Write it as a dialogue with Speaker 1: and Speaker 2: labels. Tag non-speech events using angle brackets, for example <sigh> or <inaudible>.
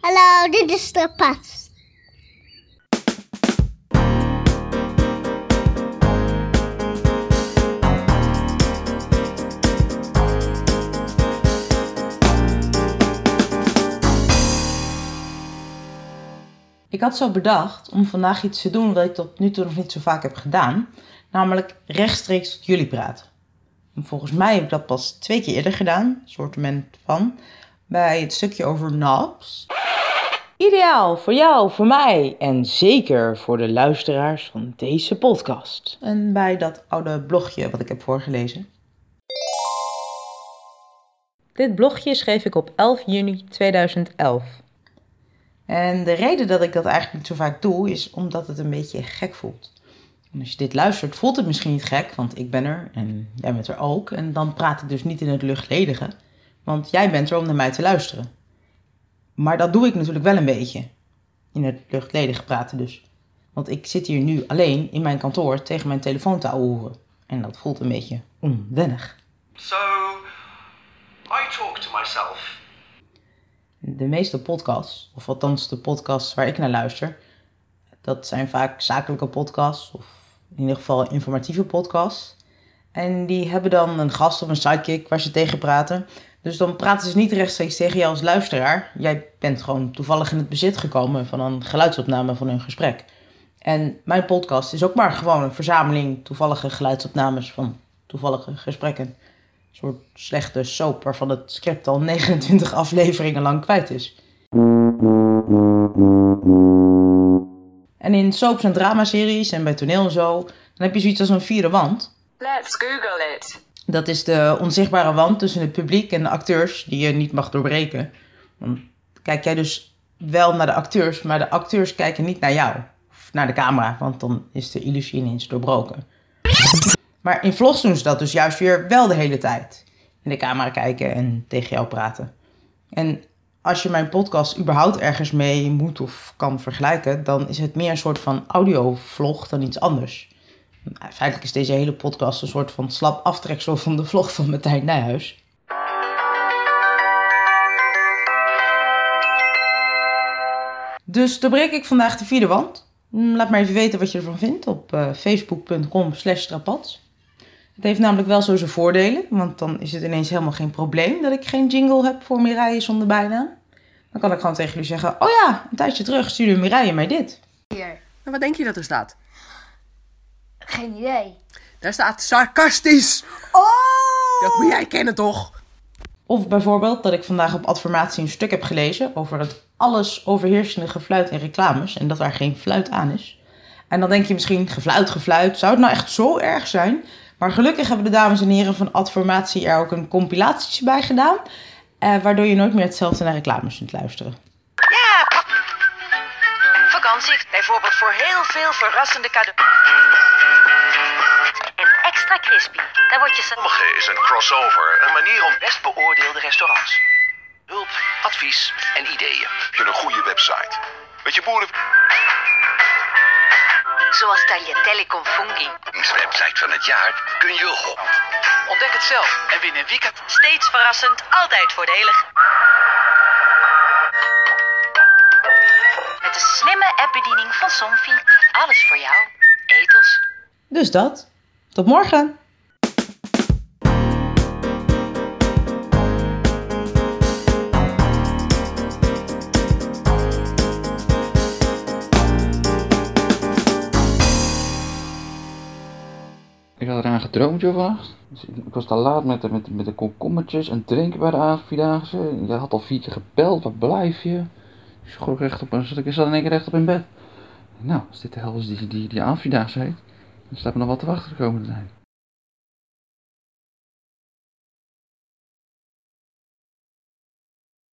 Speaker 1: Hallo, dit is de Pat.
Speaker 2: Ik had zo bedacht om vandaag iets te doen wat ik tot nu toe nog niet zo vaak heb gedaan. Namelijk rechtstreeks tot jullie praten. En volgens mij heb ik dat pas twee keer eerder gedaan, soortement van, bij het stukje over knobs. Ideaal voor jou, voor mij en zeker voor de luisteraars van deze podcast. En bij dat oude blogje wat ik heb voorgelezen. Dit blogje schreef ik op 11 juni 2011. En de reden dat ik dat eigenlijk niet zo vaak doe, is omdat het een beetje gek voelt. En als je dit luistert, voelt het misschien niet gek, want ik ben er en jij bent er ook. En dan praat ik dus niet in het luchtledige, want jij bent er om naar mij te luisteren. Maar dat doe ik natuurlijk wel een beetje. In het luchtledige praten dus. Want ik zit hier nu alleen in mijn kantoor tegen mijn telefoon te ouwehoeren. En dat voelt een beetje onwennig.
Speaker 3: So, I talk to myself.
Speaker 2: De meeste podcasts, of althans de podcasts waar ik naar luister, dat zijn vaak zakelijke podcasts of in ieder geval informatieve podcasts. En die hebben dan een gast of een sidekick waar ze tegen praten. Dus dan praten ze niet rechtstreeks tegen jou als luisteraar. Jij bent gewoon toevallig in het bezit gekomen van een geluidsopname van hun gesprek. En mijn podcast is ook maar gewoon een verzameling toevallige geluidsopnames van toevallige gesprekken. Een soort slechte soap waarvan het script al <laughs> 29 afleveringen lang kwijt is. En in soaps en dramaseries en bij toneel en zo, dan heb je zoiets als een vierde wand.
Speaker 4: Let's Google it.
Speaker 2: Dat is de onzichtbare wand tussen het publiek en de acteurs die je niet mag doorbreken. Dan kijk jij dus wel naar de acteurs, maar de acteurs kijken niet naar jou. Of naar de camera, want dan is de illusie ineens doorbroken. Maar in vlogs doen ze dat dus juist weer wel de hele tijd. In de camera kijken en tegen jou praten. En als je mijn podcast überhaupt ergens mee moet of kan vergelijken, dan is het meer een soort van audiovlog dan iets anders. Feitelijk is deze hele podcast een soort van slap aftreksel van de vlog van Martijn Nijhuis. Dus doorbreek ik vandaag de vierde wand. Mm, Laat maar even weten wat je ervan vindt op eh, facebook.com slash strapats. Het heeft namelijk wel zo zijn voordelen, want dan is het ineens helemaal geen probleem dat ik geen jingle heb voor Mireille zonder bijnaam. Dan kan ik gewoon tegen jullie zeggen, oh ja, een tijdje terug stuurde Mireille mij dit.
Speaker 1: Hier.
Speaker 5: Wat denk je dat er staat?
Speaker 1: Geen idee.
Speaker 5: Daar staat sarcastisch.
Speaker 1: Oh!
Speaker 5: Dat moet jij kennen toch?
Speaker 2: Of bijvoorbeeld dat ik vandaag op Adformatie een stuk heb gelezen over het alles overheersende gefluit in reclames en dat daar geen fluit aan is. En dan denk je misschien, gefluit, gefluit, zou het nou echt zo erg zijn? Maar gelukkig hebben de dames en heren van Adformatie er ook een compilatietje bij gedaan, eh, waardoor je nooit meer hetzelfde naar reclames kunt luisteren.
Speaker 4: Ja. Vakantie, bijvoorbeeld voor heel veel verrassende cadeaus. Daar word je.
Speaker 3: Sommige is een crossover, een manier om best beoordeelde restaurants. Hulp, advies en ideeën. Heb je een goede website? Met je boeren...
Speaker 4: Zoals Tagliatelle con funghi.
Speaker 3: website van het jaar kun je hop. Ontdek het zelf en win een weekend.
Speaker 4: Steeds verrassend, altijd voordelig. Met de slimme appbediening van Somfy. Alles voor jou. Etels.
Speaker 2: Dus dat. Tot morgen!
Speaker 6: Ik had eraan gedroomd, vannacht. Dus ik was daar laat met de, met, met de komkommertjes en drinken bij de avondvierdaagse. Je had al vier keer gebeld, waar blijf je? Ik op, zat in één keer recht op in bed. Nou, als dit de hel is die, die, die avondvierdaagse heet, dan staat nog wat te wachten de komende tijd.